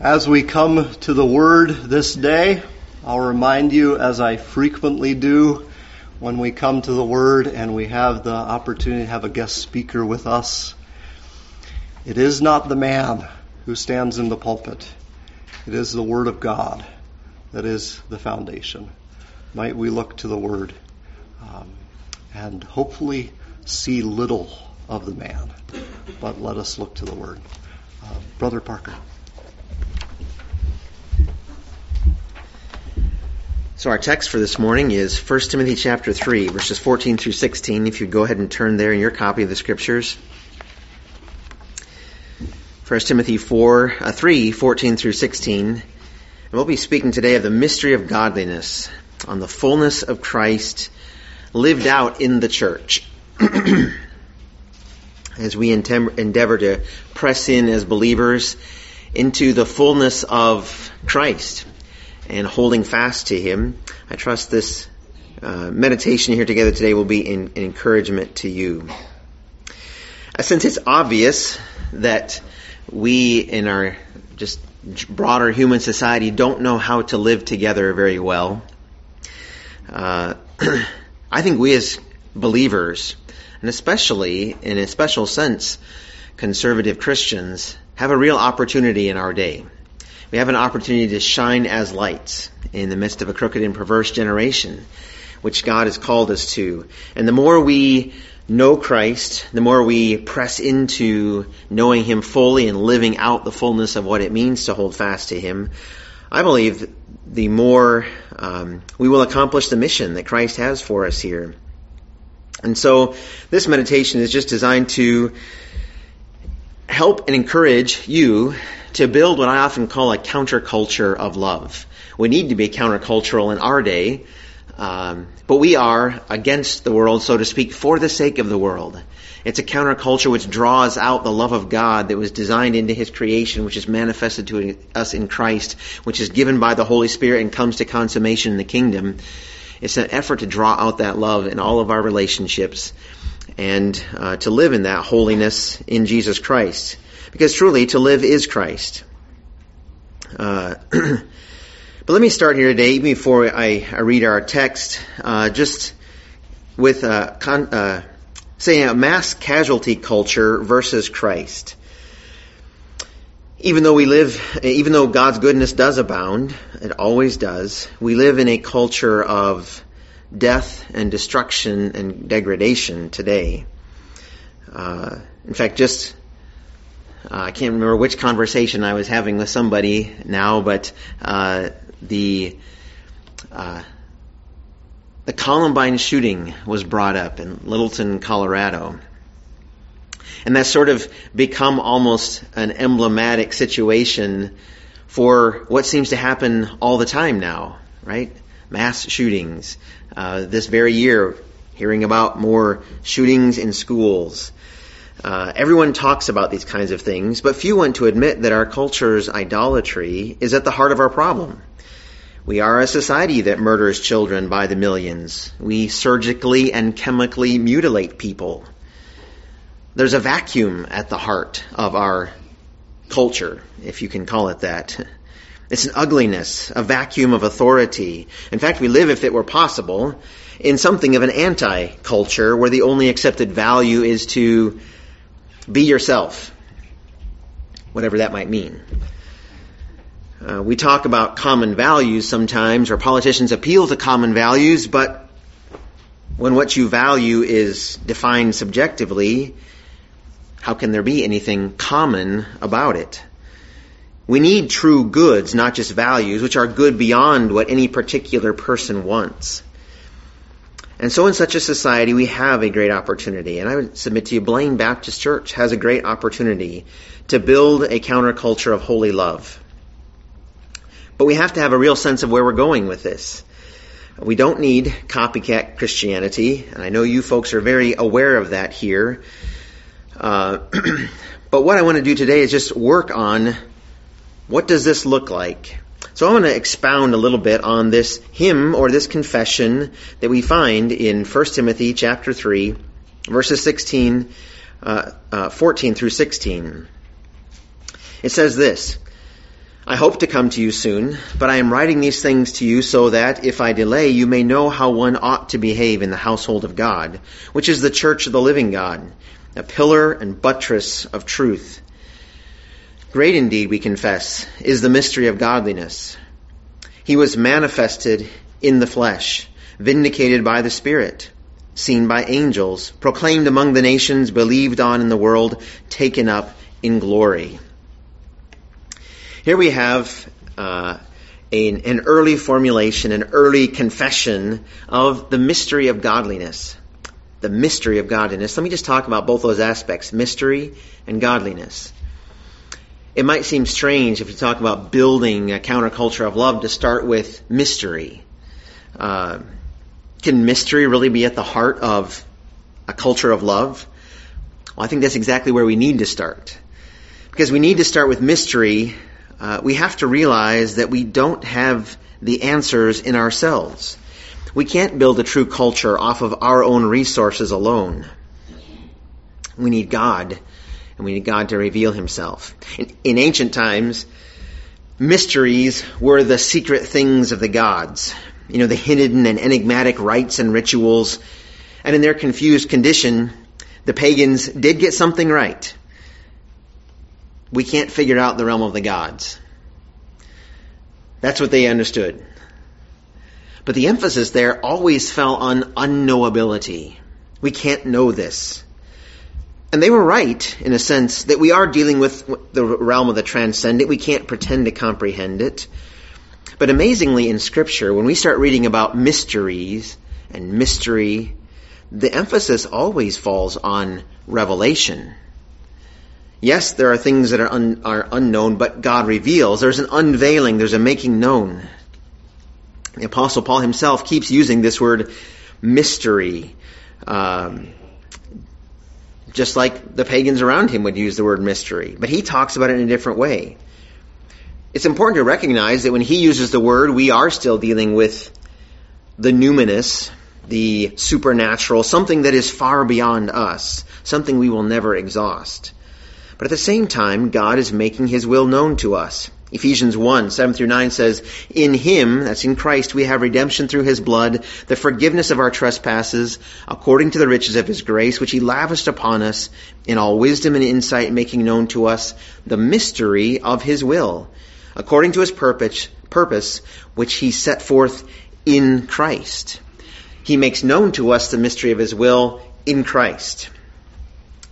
As we come to the Word this day, I'll remind you, as I frequently do, when we come to the Word and we have the opportunity to have a guest speaker with us, it is not the man who stands in the pulpit. It is the Word of God that is the foundation. Might we look to the Word um, and hopefully see little of the man, but let us look to the Word. Uh, Brother Parker. So our text for this morning is 1 Timothy chapter 3, verses 14 through 16. If you go ahead and turn there in your copy of the scriptures. 1 Timothy 4, uh, 3, 14 through 16. And we'll be speaking today of the mystery of godliness, on the fullness of Christ lived out in the church. as we endeavor to press in as believers into the fullness of Christ and holding fast to Him. I trust this uh, meditation here together today will be an encouragement to you. Uh, since it's obvious that we in our just broader human society don't know how to live together very well, uh, I think we as believers, and especially in a special sense, conservative Christians, have a real opportunity in our day we have an opportunity to shine as lights in the midst of a crooked and perverse generation, which God has called us to. And the more we know Christ, the more we press into knowing Him fully and living out the fullness of what it means to hold fast to Him, I believe the more um, we will accomplish the mission that Christ has for us here. And so this meditation is just designed to help and encourage you to build what I often call a counterculture of love. We need to be countercultural in our day, um, but we are against the world, so to speak, for the sake of the world. It's a counterculture which draws out the love of God that was designed into His creation, which is manifested to us in Christ, which is given by the Holy Spirit and comes to consummation in the kingdom. It's an effort to draw out that love in all of our relationships and uh, to live in that holiness in Jesus Christ. Because truly, to live is Christ. Uh, but let me start here today, even before I, I read our text, uh, just with con, uh, saying a mass casualty culture versus Christ. Even though we live, even though God's goodness does abound, it always does, we live in a culture of death and destruction and degradation today. Uh, in fact, just uh, I can't remember which conversation I was having with somebody now, but uh, the uh, the Columbine shooting was brought up in Littleton, Colorado. And that's sort of become almost an emblematic situation for what seems to happen all the time now, right? Mass shootings. Uh, this very year, hearing about more shootings in schools. Uh, everyone talks about these kinds of things, but few want to admit that our culture's idolatry is at the heart of our problem. We are a society that murders children by the millions. We surgically and chemically mutilate people. There's a vacuum at the heart of our culture, if you can call it that. It's an ugliness, a vacuum of authority. In fact, we live, if it were possible, in something of an anti-culture where the only accepted value is to be yourself, whatever that might mean. Uh, we talk about common values sometimes, or politicians appeal to common values, but when what you value is defined subjectively, how can there be anything common about it? We need true goods, not just values, which are good beyond what any particular person wants. And so in such a society, we have a great opportunity. And I would submit to you, Blaine Baptist Church has a great opportunity to build a counterculture of holy love. But we have to have a real sense of where we're going with this. We don't need copycat Christianity, and I know you folks are very aware of that here. Uh, but what I want to do today is just work on what does this look like? So I want to expound a little bit on this hymn or this confession that we find in 1 Timothy chapter 3, verses 16, uh, uh, 14 through 16. It says this, I hope to come to you soon, but I am writing these things to you so that, if I delay, you may know how one ought to behave in the household of God, which is the church of the living God, a pillar and buttress of truth. Great indeed, we confess, is the mystery of godliness. He was manifested in the flesh, vindicated by the Spirit, seen by angels, proclaimed among the nations, believed on in the world, taken up in glory. Here we have uh, an, an early formulation, an early confession of the mystery of godliness. The mystery of godliness. Let me just talk about both those aspects mystery and godliness. It might seem strange if you talk about building a counterculture of love to start with mystery. Uh, can mystery really be at the heart of a culture of love? Well, I think that's exactly where we need to start. Because we need to start with mystery uh, we have to realize that we don't have the answers in ourselves. We can't build a true culture off of our own resources alone. We need God, and we need God to reveal Himself. In, in ancient times, mysteries were the secret things of the gods. You know, the hidden and enigmatic rites and rituals. And in their confused condition, the pagans did get something right we can't figure out the realm of the gods. That's what they understood. But the emphasis there always fell on unknowability. We can't know this. And they were right, in a sense, that we are dealing with the realm of the transcendent. We can't pretend to comprehend it. But amazingly, in Scripture, when we start reading about mysteries and mystery, the emphasis always falls on revelation. Yes, there are things that are, un, are unknown, but God reveals. There's an unveiling, there's a making known. The Apostle Paul himself keeps using this word mystery, um, just like the pagans around him would use the word mystery. But he talks about it in a different way. It's important to recognize that when he uses the word, we are still dealing with the numinous, the supernatural, something that is far beyond us, something we will never exhaust. But at the same time, God is making his will known to us. Ephesians 1, 7 through 9 says, In him, that's in Christ, we have redemption through his blood, the forgiveness of our trespasses, according to the riches of his grace, which he lavished upon us in all wisdom and insight, making known to us the mystery of his will, according to his purpose, purpose which he set forth in Christ. He makes known to us the mystery of his will in Christ.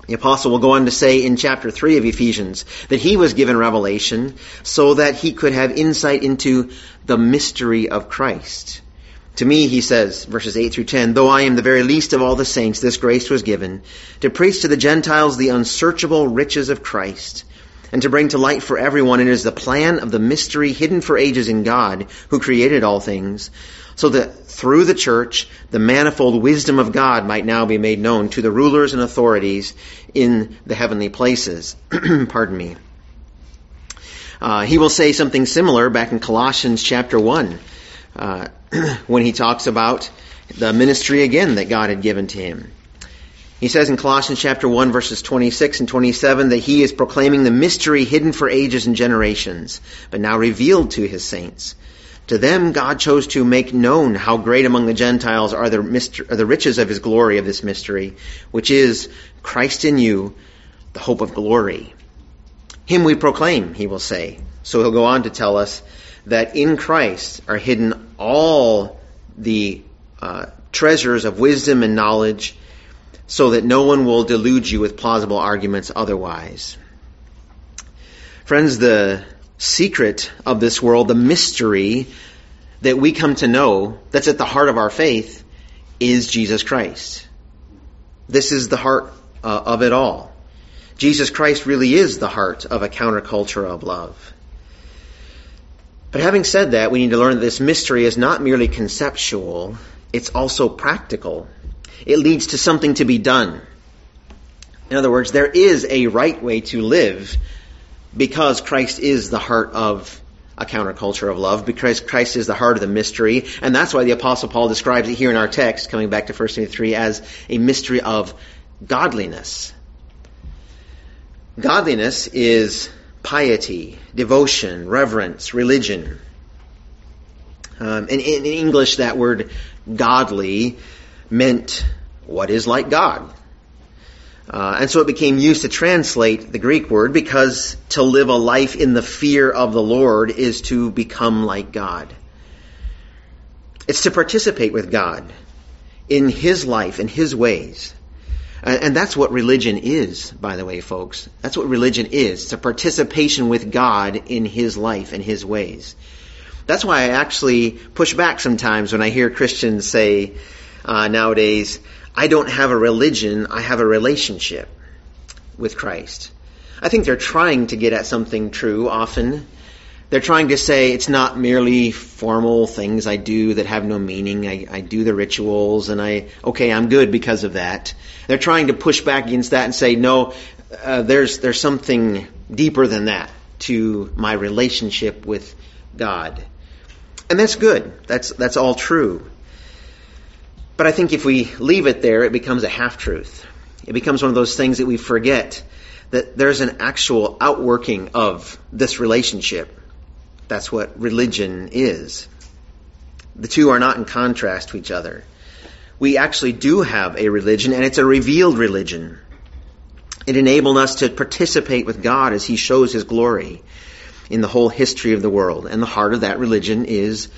The apostle will go on to say in chapter 3 of Ephesians that he was given revelation so that he could have insight into the mystery of Christ. To me, he says, verses 8 through 10, though I am the very least of all the saints, this grace was given to preach to the Gentiles the unsearchable riches of Christ and to bring to light for everyone. It is the plan of the mystery hidden for ages in God who created all things so that through the church, the manifold wisdom of God might now be made known to the rulers and authorities in the heavenly places. Pardon me. Uh, he will say something similar back in Colossians chapter 1 uh, when he talks about the ministry again that God had given to him. He says in Colossians chapter 1 verses 26 and 27 that he is proclaiming the mystery hidden for ages and generations, but now revealed to his saints. To them, God chose to make known how great among the Gentiles are the, are the riches of his glory of this mystery, which is Christ in you, the hope of glory. Him we proclaim, he will say. So he'll go on to tell us that in Christ are hidden all the uh, treasures of wisdom and knowledge, so that no one will delude you with plausible arguments otherwise. Friends, the secret of this world, the mystery that we come to know that's at the heart of our faith is Jesus Christ. This is the heart uh, of it all. Jesus Christ really is the heart of a counterculture of love. But having said that, we need to learn that this mystery is not merely conceptual, it's also practical. It leads to something to be done. In other words, there is a right way to live because Christ is the heart of a counterculture of love, because Christ is the heart of the mystery, and that's why the Apostle Paul describes it here in our text, coming back to 1 Timothy 3, as a mystery of godliness. Godliness is piety, devotion, reverence, religion. Um, and in, in English, that word godly meant what is like God. Uh, and so it became used to translate the Greek word because to live a life in the fear of the Lord is to become like God. It's to participate with God in His life, in His ways. And that's what religion is, by the way, folks. That's what religion is. It's a participation with God in His life and His ways. That's why I actually push back sometimes when I hear Christians say uh, nowadays, I don't have a religion, I have a relationship with Christ. I think they're trying to get at something true often. They're trying to say it's not merely formal things I do that have no meaning. I, I do the rituals and I, okay, I'm good because of that. They're trying to push back against that and say, no, uh, there's, there's something deeper than that to my relationship with God. And that's good. That's, that's all true. But I think if we leave it there, it becomes a half truth. It becomes one of those things that we forget that there's an actual outworking of this relationship. That's what religion is. The two are not in contrast to each other. We actually do have a religion, and it's a revealed religion. It enabled us to participate with God as He shows His glory in the whole history of the world. And the heart of that religion is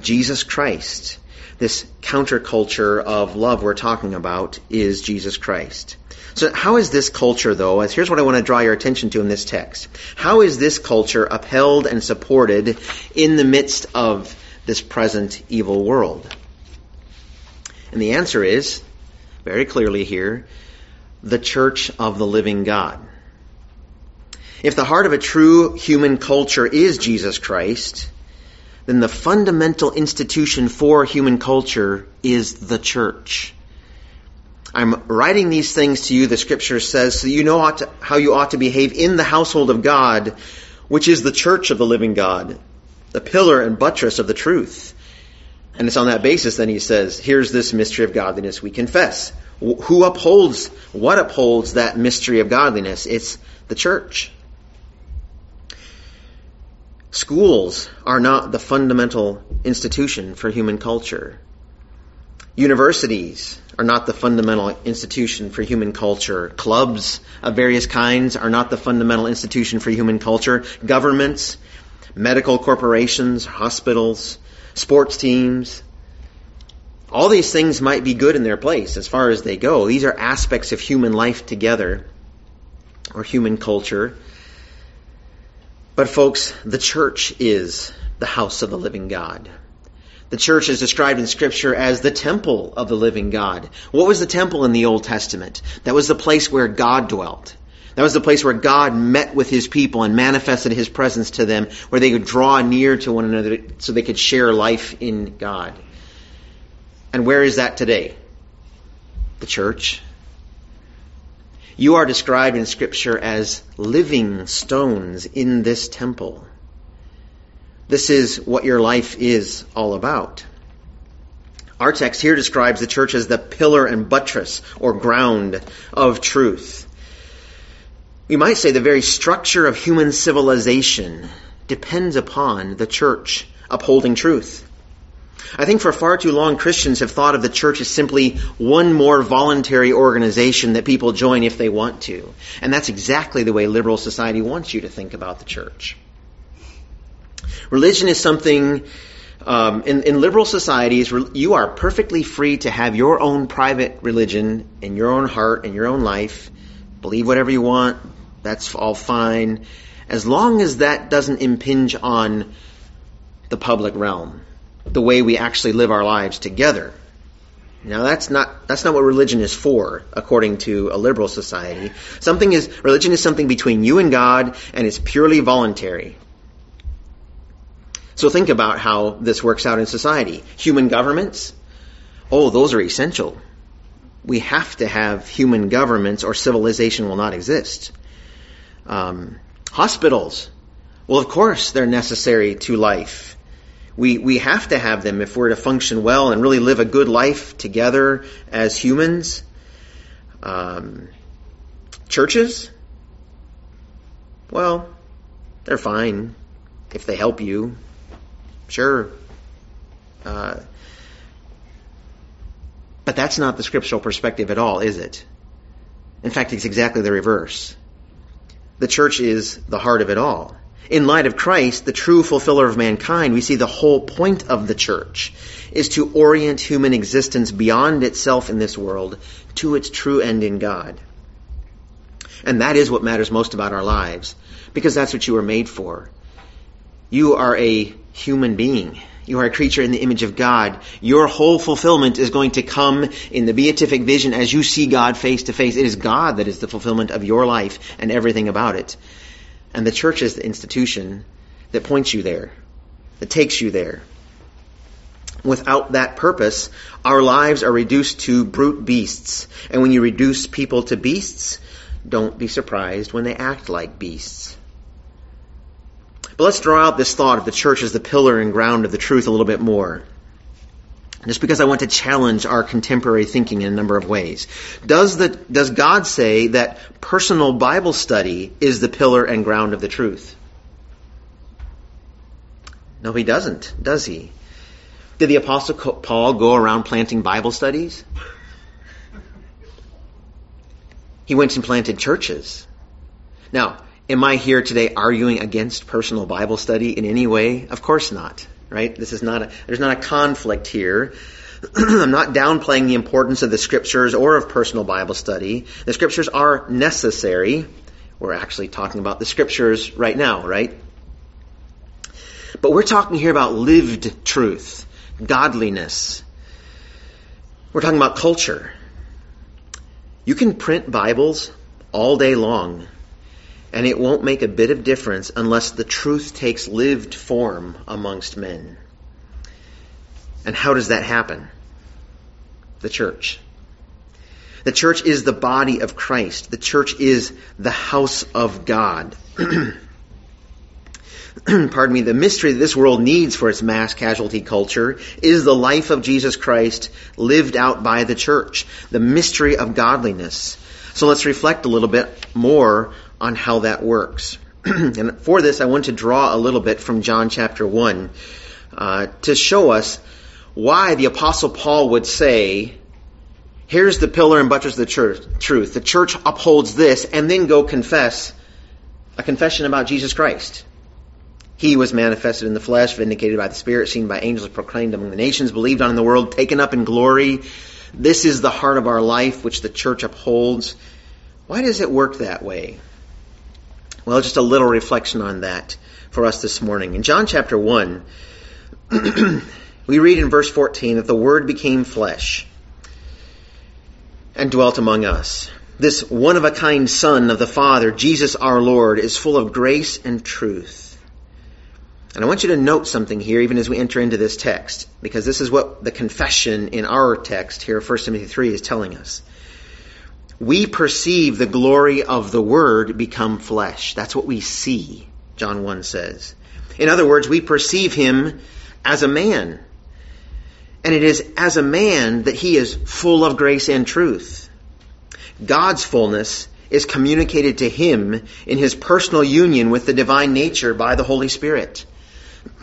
Jesus Christ this counterculture of love we're talking about is Jesus Christ. So how is this culture though, here's what I want to draw your attention to in this text. How is this culture upheld and supported in the midst of this present evil world? And the answer is, very clearly here, the church of the living God. If the heart of a true human culture is Jesus Christ, then the fundamental institution for human culture is the church. I'm writing these things to you, the scripture says, so you know how you ought to behave in the household of God, which is the church of the living God, the pillar and buttress of the truth. And it's on that basis then he says, here's this mystery of godliness we confess. Who upholds, what upholds that mystery of godliness? It's the church. Schools are not the fundamental institution for human culture. Universities are not the fundamental institution for human culture. Clubs of various kinds are not the fundamental institution for human culture. Governments, medical corporations, hospitals, sports teams, all these things might be good in their place as far as they go. These are aspects of human life together or human culture. But folks, the church is the house of the living God. The church is described in scripture as the temple of the living God. What was the temple in the Old Testament? That was the place where God dwelt. That was the place where God met with his people and manifested his presence to them, where they could draw near to one another so they could share life in God. And where is that today? The church. You are described in Scripture as living stones in this temple. This is what your life is all about. Our text here describes the church as the pillar and buttress or ground of truth. We might say the very structure of human civilization depends upon the church upholding truth. I think for far too long, Christians have thought of the church as simply one more voluntary organization that people join if they want to. And that's exactly the way liberal society wants you to think about the church. Religion is something, um, in, in liberal societies, you are perfectly free to have your own private religion in your own heart, in your own life. Believe whatever you want. That's all fine. As long as that doesn't impinge on the public realm the way we actually live our lives together. Now that's not that's not what religion is for, according to a liberal society. Something is religion is something between you and God, and it's purely voluntary. So think about how this works out in society. Human governments, oh, those are essential. We have to have human governments, or civilization will not exist. Um, hospitals, well, of course, they're necessary to life we, we have to have them if we're to function well and really live a good life together as humans. Um, churches? Well, They're fine if they help you. Sure. Uh, but that's not the scriptural perspective at all, is it? In fact, it's exactly the reverse. The church is the heart of it all. In light of Christ, the true fulfiller of mankind, we see the whole point of the church is to orient human existence beyond itself in this world to its true end in God. And that is what matters most about our lives, because that's what you were made for. You are a human being. You are a creature in the image of God. Your whole fulfillment is going to come in the beatific vision as you see God face to face. It is God that is the fulfillment of your life and everything about it. And the church is the institution that points you there, that takes you there. Without that purpose, our lives are reduced to brute beasts. And when you reduce people to beasts, don't be surprised when they act like beasts. But let's draw out this thought of the church as the pillar and ground of the truth a little bit more. Just because I want to challenge our contemporary thinking in a number of ways. Does, the, does God say that personal Bible study is the pillar and ground of the truth? No, he doesn't, does he? Did the Apostle Paul go around planting Bible studies? He went and planted churches. Now, am I here today arguing against personal Bible study in any way? Of course not right? This is not a, there's not a conflict here. I'm not downplaying the importance of the scriptures or of personal Bible study. The scriptures are necessary. We're actually talking about the scriptures right now, right? But we're talking here about lived truth, godliness. We're talking about culture. You can print Bibles all day long, and it won't make a bit of difference unless the truth takes lived form amongst men. And how does that happen? The church. The church is the body of Christ. The church is the house of God. Pardon me, the mystery that this world needs for its mass casualty culture is the life of Jesus Christ lived out by the church. The mystery of godliness. So let's reflect a little bit more on how that works. and for this, I want to draw a little bit from John chapter 1 uh, to show us why the Apostle Paul would say, here's the pillar and buttress of the church, truth. The church upholds this, and then go confess a confession about Jesus Christ. He was manifested in the flesh, vindicated by the Spirit, seen by angels, proclaimed among the nations, believed on in the world, taken up in glory. This is the heart of our life, which the church upholds. Why does it work that way? Well, just a little reflection on that for us this morning. In John chapter 1, we read in verse 14 that the Word became flesh and dwelt among us. This one of a kind Son of the Father, Jesus our Lord, is full of grace and truth. And I want you to note something here, even as we enter into this text, because this is what the confession in our text here, 1 Timothy 3, is telling us we perceive the glory of the Word become flesh. That's what we see, John 1 says. In other words, we perceive Him as a man. And it is as a man that He is full of grace and truth. God's fullness is communicated to Him in His personal union with the divine nature by the Holy Spirit.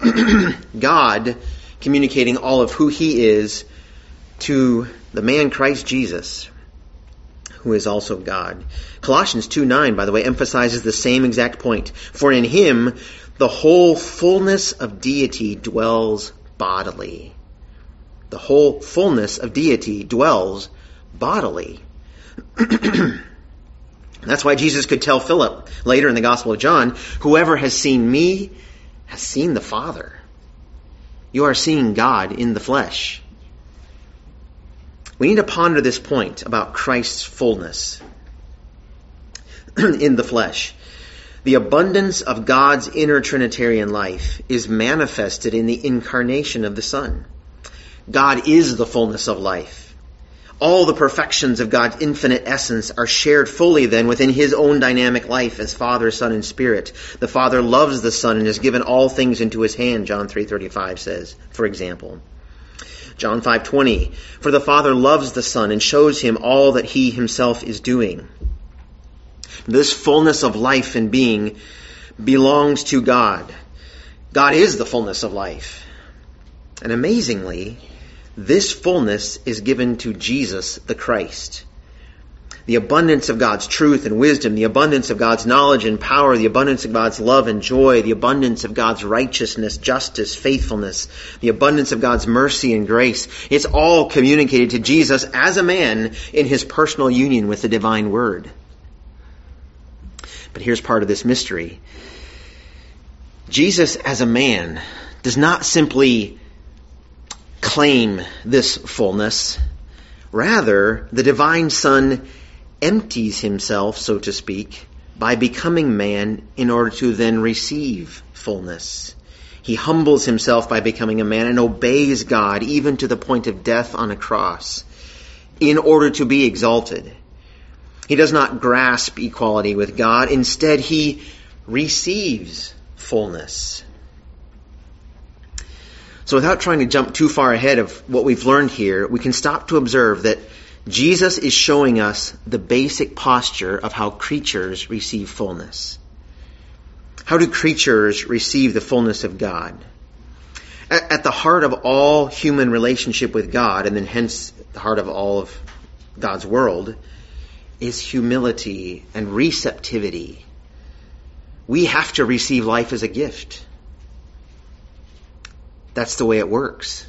God communicating all of who He is to the man Christ Jesus who is also God. Colossians 2 9, by the way, emphasizes the same exact point. For in him the whole fullness of deity dwells bodily. The whole fullness of deity dwells bodily. That's why Jesus could tell Philip later in the Gospel of John, whoever has seen me has seen the Father. You are seeing God in the flesh. We need to ponder this point about Christ's fullness in the flesh. The abundance of God's inner Trinitarian life is manifested in the incarnation of the Son. God is the fullness of life. All the perfections of God's infinite essence are shared fully then within His own dynamic life as Father, Son, and Spirit. The Father loves the Son and has given all things into His hand, John 3.35 says, for example. John 5:20 For the Father loves the Son and shows him all that he himself is doing. This fullness of life and being belongs to God. God is the fullness of life. And amazingly, this fullness is given to Jesus the Christ. The abundance of God's truth and wisdom, the abundance of God's knowledge and power, the abundance of God's love and joy, the abundance of God's righteousness, justice, faithfulness, the abundance of God's mercy and grace. It's all communicated to Jesus as a man in his personal union with the divine word. But here's part of this mystery. Jesus as a man does not simply claim this fullness. Rather, the divine Son empties himself, so to speak, by becoming man in order to then receive fullness. He humbles himself by becoming a man and obeys God even to the point of death on a cross in order to be exalted. He does not grasp equality with God. Instead, he receives fullness. So without trying to jump too far ahead of what we've learned here, we can stop to observe that Jesus is showing us the basic posture of how creatures receive fullness. How do creatures receive the fullness of God? At, the heart of all human relationship with God, and then hence the heart of all of God's world, is humility and receptivity. We have to receive life as a gift. That's the way it works.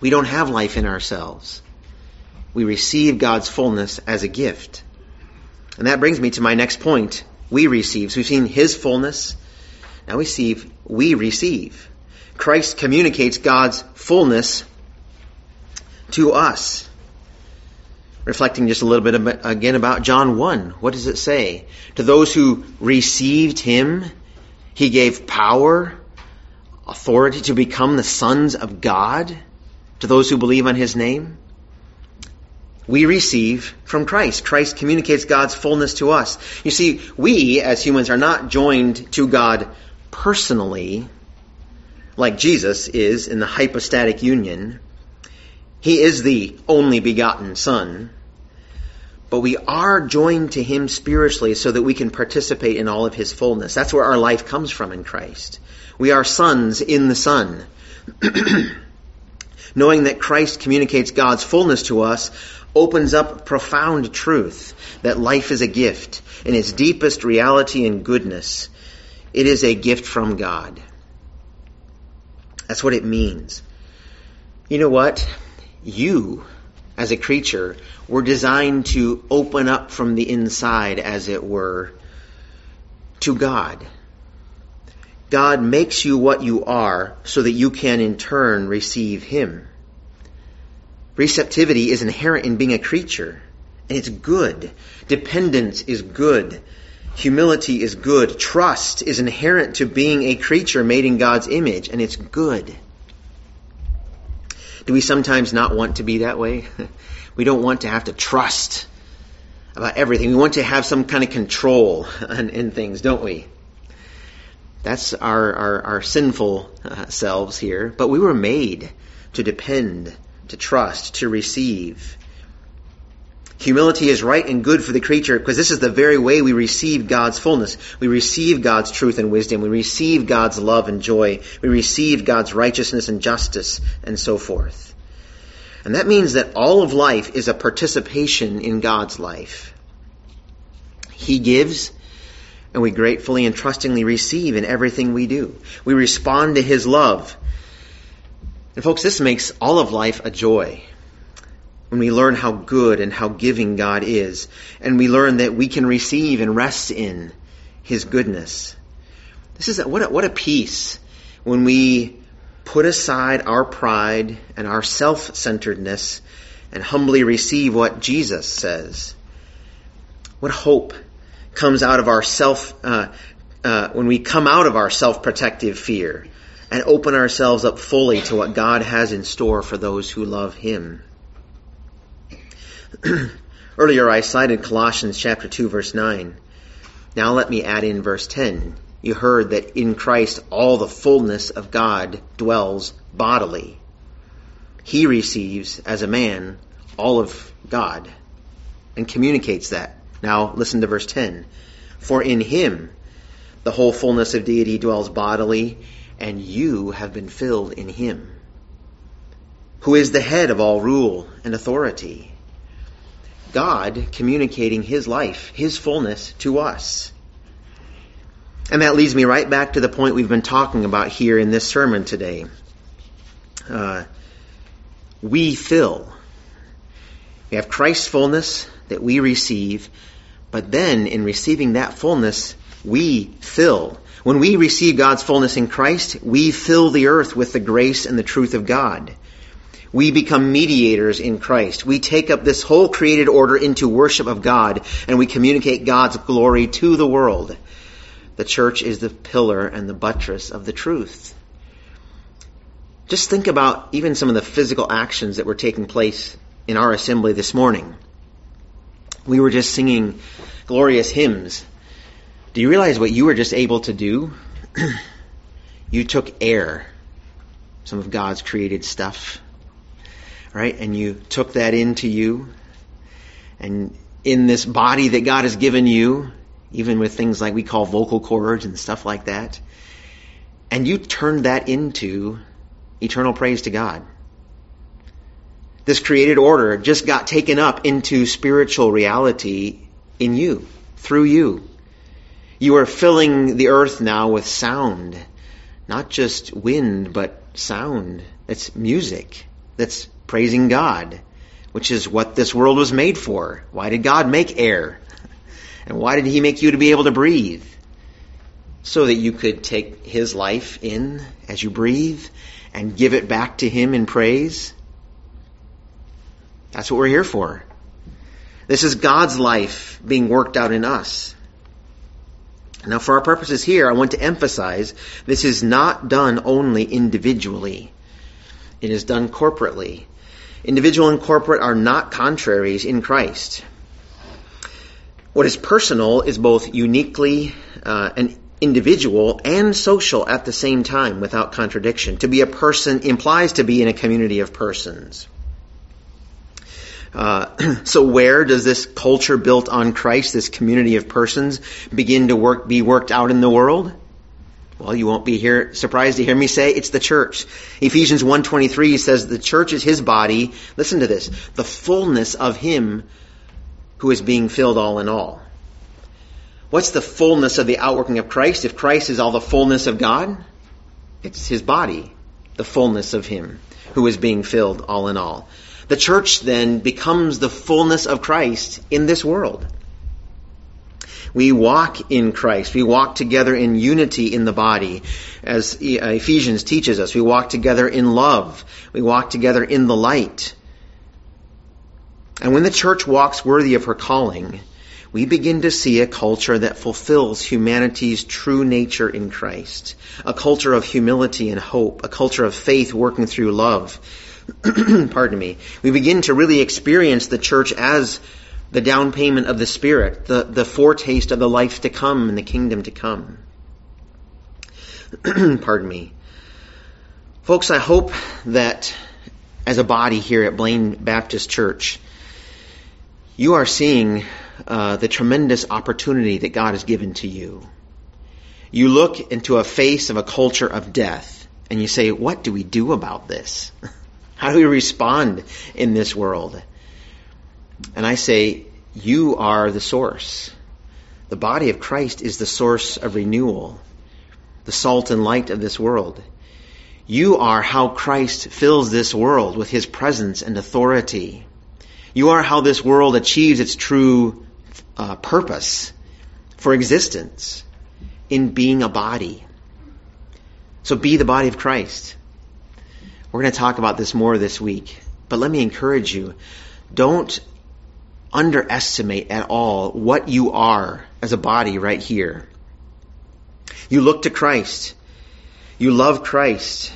We don't have life in ourselves. We receive God's fullness as a gift. And that brings me to my next point. We receive. So we've seen His fullness. Now we see we receive. Christ communicates God's fullness to us. Reflecting just a little bit again about John 1. What does it say? To those who received Him, He gave power authority to become the sons of God to those who believe on his name? We receive from Christ. Christ communicates God's fullness to us. You see, we as humans are not joined to God personally like Jesus is in the hypostatic union. He is the only begotten Son. But we are joined to Him spiritually so that we can participate in all of His fullness. That's where our life comes from in Christ. We are sons in the Son. Knowing that Christ communicates God's fullness to us opens up profound truth that life is a gift in its deepest reality and goodness. It is a gift from God. That's what it means. You know what? You, as a creature, were designed to open up from the inside, as it were, to God. God makes you what you are so that you can in turn receive Him. Receptivity is inherent in being a creature, and it's good. Dependence is good. Humility is good. Trust is inherent to being a creature made in God's image, and it's good. Do we sometimes not want to be that way? we don't want to have to trust about everything. We want to have some kind of control in things, don't we? That's our, our, our sinful uh, selves here. But we were made to depend, to trust, to receive. Humility is right and good for the creature because this is the very way we receive God's fullness. We receive God's truth and wisdom. We receive God's love and joy. We receive God's righteousness and justice and so forth. And that means that all of life is a participation in God's life. He gives and we gratefully and trustingly receive in everything we do. We respond to His love. And folks, this makes all of life a joy. When we learn how good and how giving God is, and we learn that we can receive and rest in His goodness. This is a, what a, what a peace when we put aside our pride and our self-centeredness and humbly receive what Jesus says. What hope comes out of our self, uh, uh, when we come out of our self-protective fear and open ourselves up fully to what God has in store for those who love Him. Earlier I cited Colossians chapter 2 verse 9. Now let me add in verse 10. You heard that in Christ all the fullness of God dwells bodily. He receives as a man all of God and communicates that now listen to verse 10. For in him The whole fullness of deity dwells bodily, and you have been filled in him, who is the head of all rule and authority. God communicating his life, his fullness to us. And that leads me right back to the point we've been talking about here in this sermon today. Uh, we fill. We have Christ's fullness that we receive, but then in receiving that fullness, we fill. When we receive God's fullness in Christ, we fill the earth with the grace and the truth of God. We become mediators in Christ. We take up this whole created order into worship of God and we communicate God's glory to the world. The church is the pillar and the buttress of the truth. Just think about even some of the physical actions that were taking place in our assembly this morning. We were just singing glorious hymns. Do you realize what you were just able to do? you took air, some of God's created stuff, right? And you took that into you. And in this body that God has given you, even with things like we call vocal cords and stuff like that, and you turned that into eternal praise to God. This created order just got taken up into spiritual reality in you, through you. You are filling the earth now with sound, not just wind, but sound. It's music that's praising God, which is what this world was made for. Why did God make air? And why did He make you to be able to breathe? So that you could take His life in as you breathe and give it back to Him in praise. That's what we're here for. This is God's life being worked out in us. Now, for our purposes here, I want to emphasize this is not done only individually. It is done corporately. Individual and corporate are not contraries in Christ. What is personal is both uniquely uh, individual and social at the same time without contradiction. To be a person implies to be in a community of persons. Uh, so where does this culture built on Christ, this community of persons, begin to work, be worked out in the world? Well, you won't be here surprised to hear me say it's the church. Ephesians 1.23 says the church is his body. Listen to this. The fullness of him who is being filled all in all. What's the fullness of the outworking of Christ? If Christ is all the fullness of God, it's his body, the fullness of him who is being filled all in all. The church then becomes the fullness of Christ in this world. We walk in Christ. We walk together in unity in the body. As uh, Ephesians teaches us, we walk together in love. We walk together in the light. And when the church walks worthy of her calling, we begin to see a culture that fulfills humanity's true nature in Christ. A culture of humility and hope. A culture of faith working through love. Pardon me. We begin to really experience the church as the down payment of the Spirit, the, the foretaste of the life to come and the kingdom to come. Pardon me. Folks, I hope that as a body here at Blaine Baptist Church, you are seeing uh, the tremendous opportunity that God has given to you. You look into a face of a culture of death and you say, what do we do about this? How do we respond in this world? And I say, you are the source. The body of Christ is the source of renewal, the salt and light of this world. You are how Christ fills this world with his presence and authority. You are how this world achieves its true uh, purpose for existence in being a body. So be the body of Christ. We're going to talk about this more this week, but let me encourage you. Don't underestimate at all what you are as a body right here. You look to Christ. You love Christ.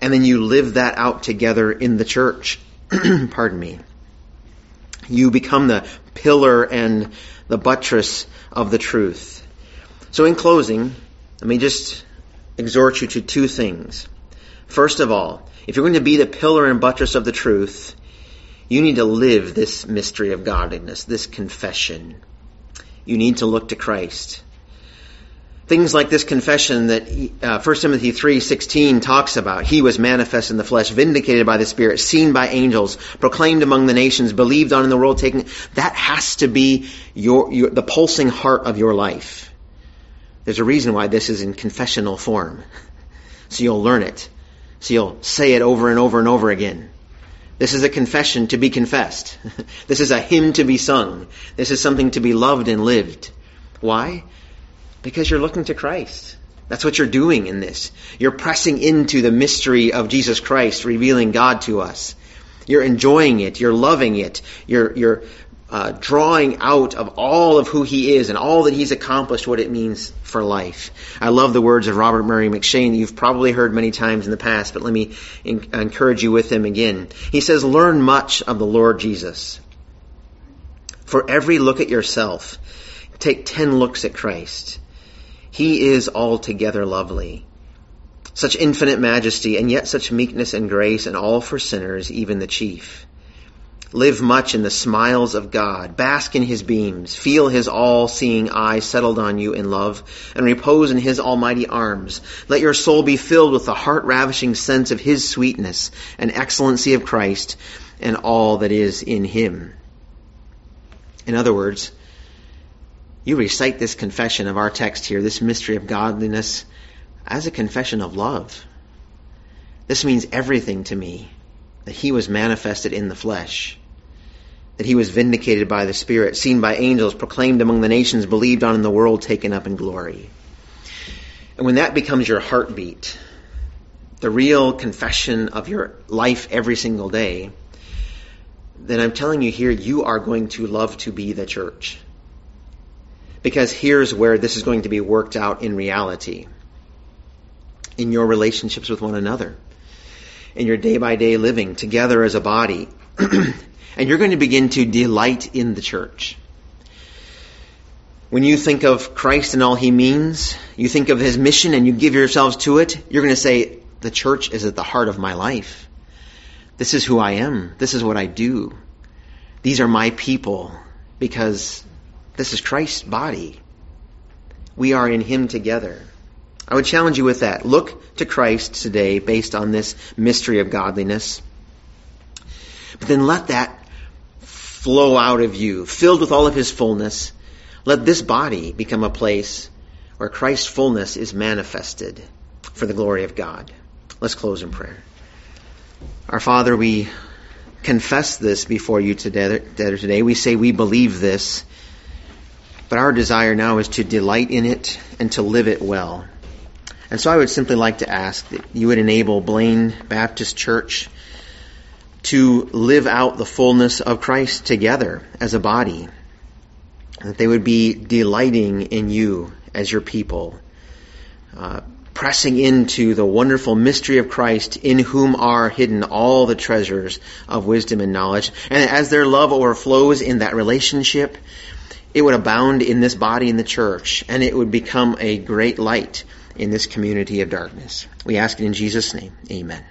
And then you live that out together in the church. Pardon me. You become the pillar and the buttress of the truth. So in closing, let me just exhort you to two things. First of all, if you're going to be the pillar and buttress of the truth, you need to live this mystery of godliness, this confession. You need to look to Christ. Things like this confession that uh, 1 Timothy 3:16 talks about. He was manifest in the flesh, vindicated by the Spirit, seen by angels, proclaimed among the nations, believed on in the world, taken. That has to be your, your the pulsing heart of your life. There's a reason why this is in confessional form. So you'll learn it. So you'll say it over and over and over again. This is a confession to be confessed. this is a hymn to be sung. This is something to be loved and lived. Why? Because you're looking to Christ. That's what you're doing in this. You're pressing into the mystery of Jesus Christ, revealing God to us. You're enjoying it. You're loving it. You're, you're uh, drawing out of all of who he is and all that he's accomplished, what it means for life. I love the words of Robert Murray M'Cheyne that you've probably heard many times in the past, but let me in- encourage you with him again. He says, learn much of the Lord Jesus. For every look at yourself, take ten looks at Christ. He is altogether lovely. Such infinite majesty and yet such meekness and grace and all for sinners, even the chief. Live much in the smiles of God. Bask in His beams. Feel His all-seeing eye settled on you in love and repose in His almighty arms. Let your soul be filled with the heart-ravishing sense of His sweetness and excellency of Christ and all that is in Him. In other words, you recite this confession of our text here, this mystery of godliness, as a confession of love. This means everything to me that he was manifested in the flesh, that he was vindicated by the Spirit, seen by angels, proclaimed among the nations, believed on in the world, taken up in glory. And when that becomes your heartbeat, the real confession of your life every single day, then I'm telling you here, you are going to love to be the church. Because here's where this is going to be worked out in reality in your relationships with one another, in your day by day living together as a body. and you're going to begin to delight in the church. When you think of Christ and all he means, you think of his mission and you give yourselves to it, you're going to say, the church is at the heart of my life. This is who I am. This is what I do. These are my people because this is Christ's body. We are in Him together. I would challenge you with that. Look to Christ today based on this mystery of godliness. But then let that flow out of you, filled with all of His fullness. Let this body become a place where Christ's fullness is manifested for the glory of God. Let's close in prayer. Our Father, we confess this before you today. We say we believe this but our desire now is to delight in it and to live it well. And so I would simply like to ask that you would enable Blaine Baptist Church to live out the fullness of Christ together as a body. That they would be delighting in you as your people, uh, pressing into the wonderful mystery of Christ in whom are hidden all the treasures of wisdom and knowledge. And as their love overflows in that relationship, it would abound in this body in the church, and it would become a great light in this community of darkness. We ask it in Jesus' name. Amen.